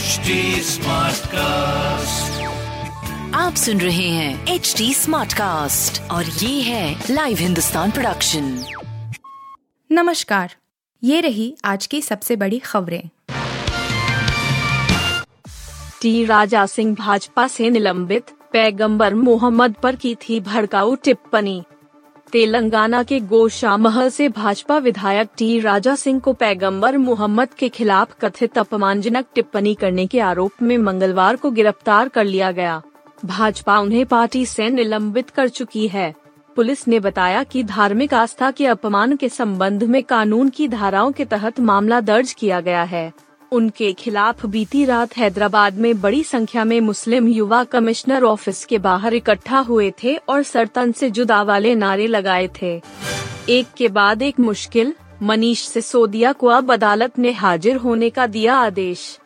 HD cast आप सुन रहे हैं एच डी स्मार्ट कास्ट और ये है लाइव हिंदुस्तान प्रोडक्शन नमस्कार। ये रही आज की सबसे बड़ी खबरें। टी राजा सिंह भाजपा से निलंबित पैगंबर मोहम्मद पर की थी भड़काऊ टिप्पणी। तेलंगाना के गोशा महल से भाजपा विधायक टी राजा सिंह को पैगंबर मोहम्मद के खिलाफ कथित अपमानजनक टिप्पणी करने के आरोप में मंगलवार को गिरफ़्तार कर लिया गया। भाजपा उन्हें पार्टी से निलंबित कर चुकी है। पुलिस ने बताया कि धार्मिक आस्था के अपमान के संबंध में कानून की धाराओं के तहत मामला दर्ज किया गया है। उनके खिलाफ बीती रात हैदराबाद में बड़ी संख्या में मुस्लिम युवा कमिश्नर ऑफ़िस के बाहर इकट्ठा हुए थे और सरतन से जुदा वाले नारे लगाए थे एक के बाद एक मुश्किल, मनीष सिसोदिया को अब अदालत ने हाजिर होने का दिया आदेश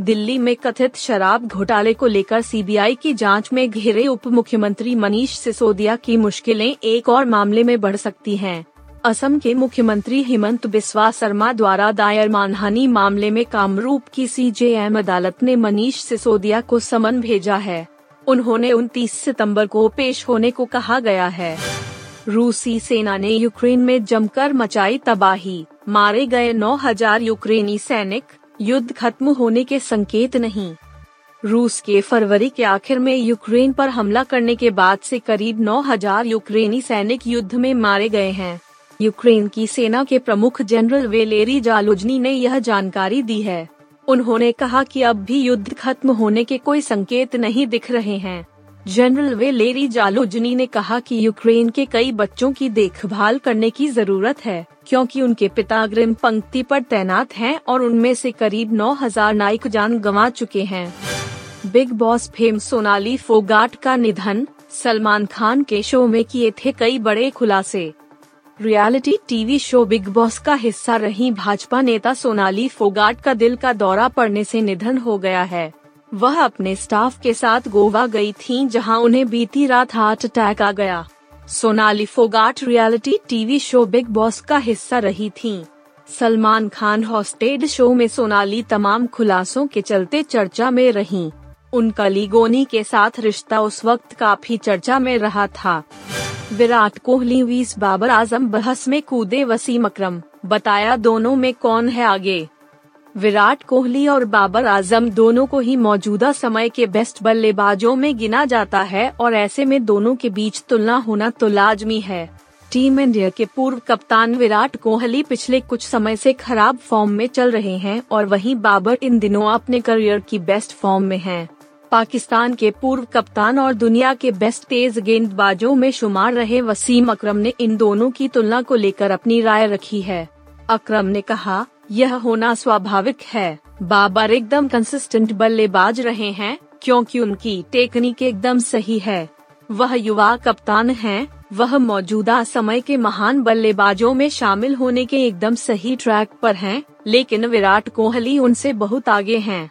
दिल्ली में कथित शराब घोटाले को लेकर सीबीआई की जाँच में घिरे उप मुख्यमंत्री मनीष सिसोदिया की मुश्किलें एक और मामले में बढ़ सकती हैं। असम के मुख्यमंत्री हेमंत बिस्वा शर्मा द्वारा दायर मानहानि मामले में कामरूप की सीजेएम अदालत ने मनीष सिसोदिया को समन भेजा है। उन्होंने 29 सितंबर को पेश होने को कहा गया है। रूसी सेना ने यूक्रेन में जमकर मचाई तबाही। मारे गए 9000 यूक्रेनी सैनिक, युद्ध खत्म होने के संकेत नहीं। रूस के फरवरी के आखिर में यूक्रेन पर हमला करने के बाद से करीब 9000 यूक्रेनी सैनिक युद्ध में मारे गए हैं। यूक्रेन की सेना के प्रमुख जनरल वेलेरी जालोजनी ने यह जानकारी दी है। उन्होंने कहा कि अब भी युद्ध खत्म होने के कोई संकेत नहीं दिख रहे हैं। जनरल वेलेरी जालोजनी ने कहा कि यूक्रेन के कई बच्चों की देखभाल करने की ज़रूरत है, क्योंकि उनके पिता अग्रिम पंक्ति पर तैनात हैं और उनमें से करीब 9000 नाइक जान गंवा चुके हैं। Bigg Boss fame Sonali Phogat का निधन, सलमान खान के शो में किए थे कई बड़े खुलासे। Reality TV show Bigg Boss का हिस्सा रही भाजपा नेता सोनाली फोगाट का दिल का दौरा पड़ने से निधन हो गया है वह अपने स्टाफ के साथ गोवा गई थीं जहाँ उन्हें बीती रात हार्ट अटैक आ गया Sonali Phogat reality TV show Bigg Boss का हिस्सा रही थीं। सलमान खान हॉस्टेड शो में सोनाली तमाम खुलासों के चलते चर्चा में रहीं। उनका लीगोनी के साथ रिश्ता उस वक्त काफ़ी चर्चा में रहा था। विराट कोहली, वीस बाबर आज़म, बहस में कूदे वसीम अकरम, बताया दोनों में कौन है आगे? विराट कोहली और बाबर आज़म दोनों को ही मौजूदा समय के बेस्ट बल्लेबाजों में गिना जाता है और ऐसे में दोनों के बीच तुलना होना तो लाजमी है। टीम इंडिया के पूर्व कप्तान विराट कोहली पिछले कुछ समय से खराब फॉर्म में चल रहे हैं और वहीं बाबर इन दिनों अपने करियर की बेस्ट फॉर्म में हैं। पाकिस्तान के पूर्व कप्तान और दुनिया के बेस्ट तेज गेंदबाजों में शुमार रहे वसीम अकरम ने इन दोनों की तुलना को लेकर अपनी राय रखी है। अकरम ने कहा यह होना स्वाभाविक है। बाबर एकदम कंसिस्टेंट बल्लेबाज रहे हैं क्योंकि उनकी टेक्निक एकदम सही है। वह युवा कप्तान हैं, वह मौजूदा समय के महान बल्लेबाजों में शामिल होने के एकदम सही ट्रैक पर हैं, लेकिन विराट कोहली उनसे बहुत आगे हैं।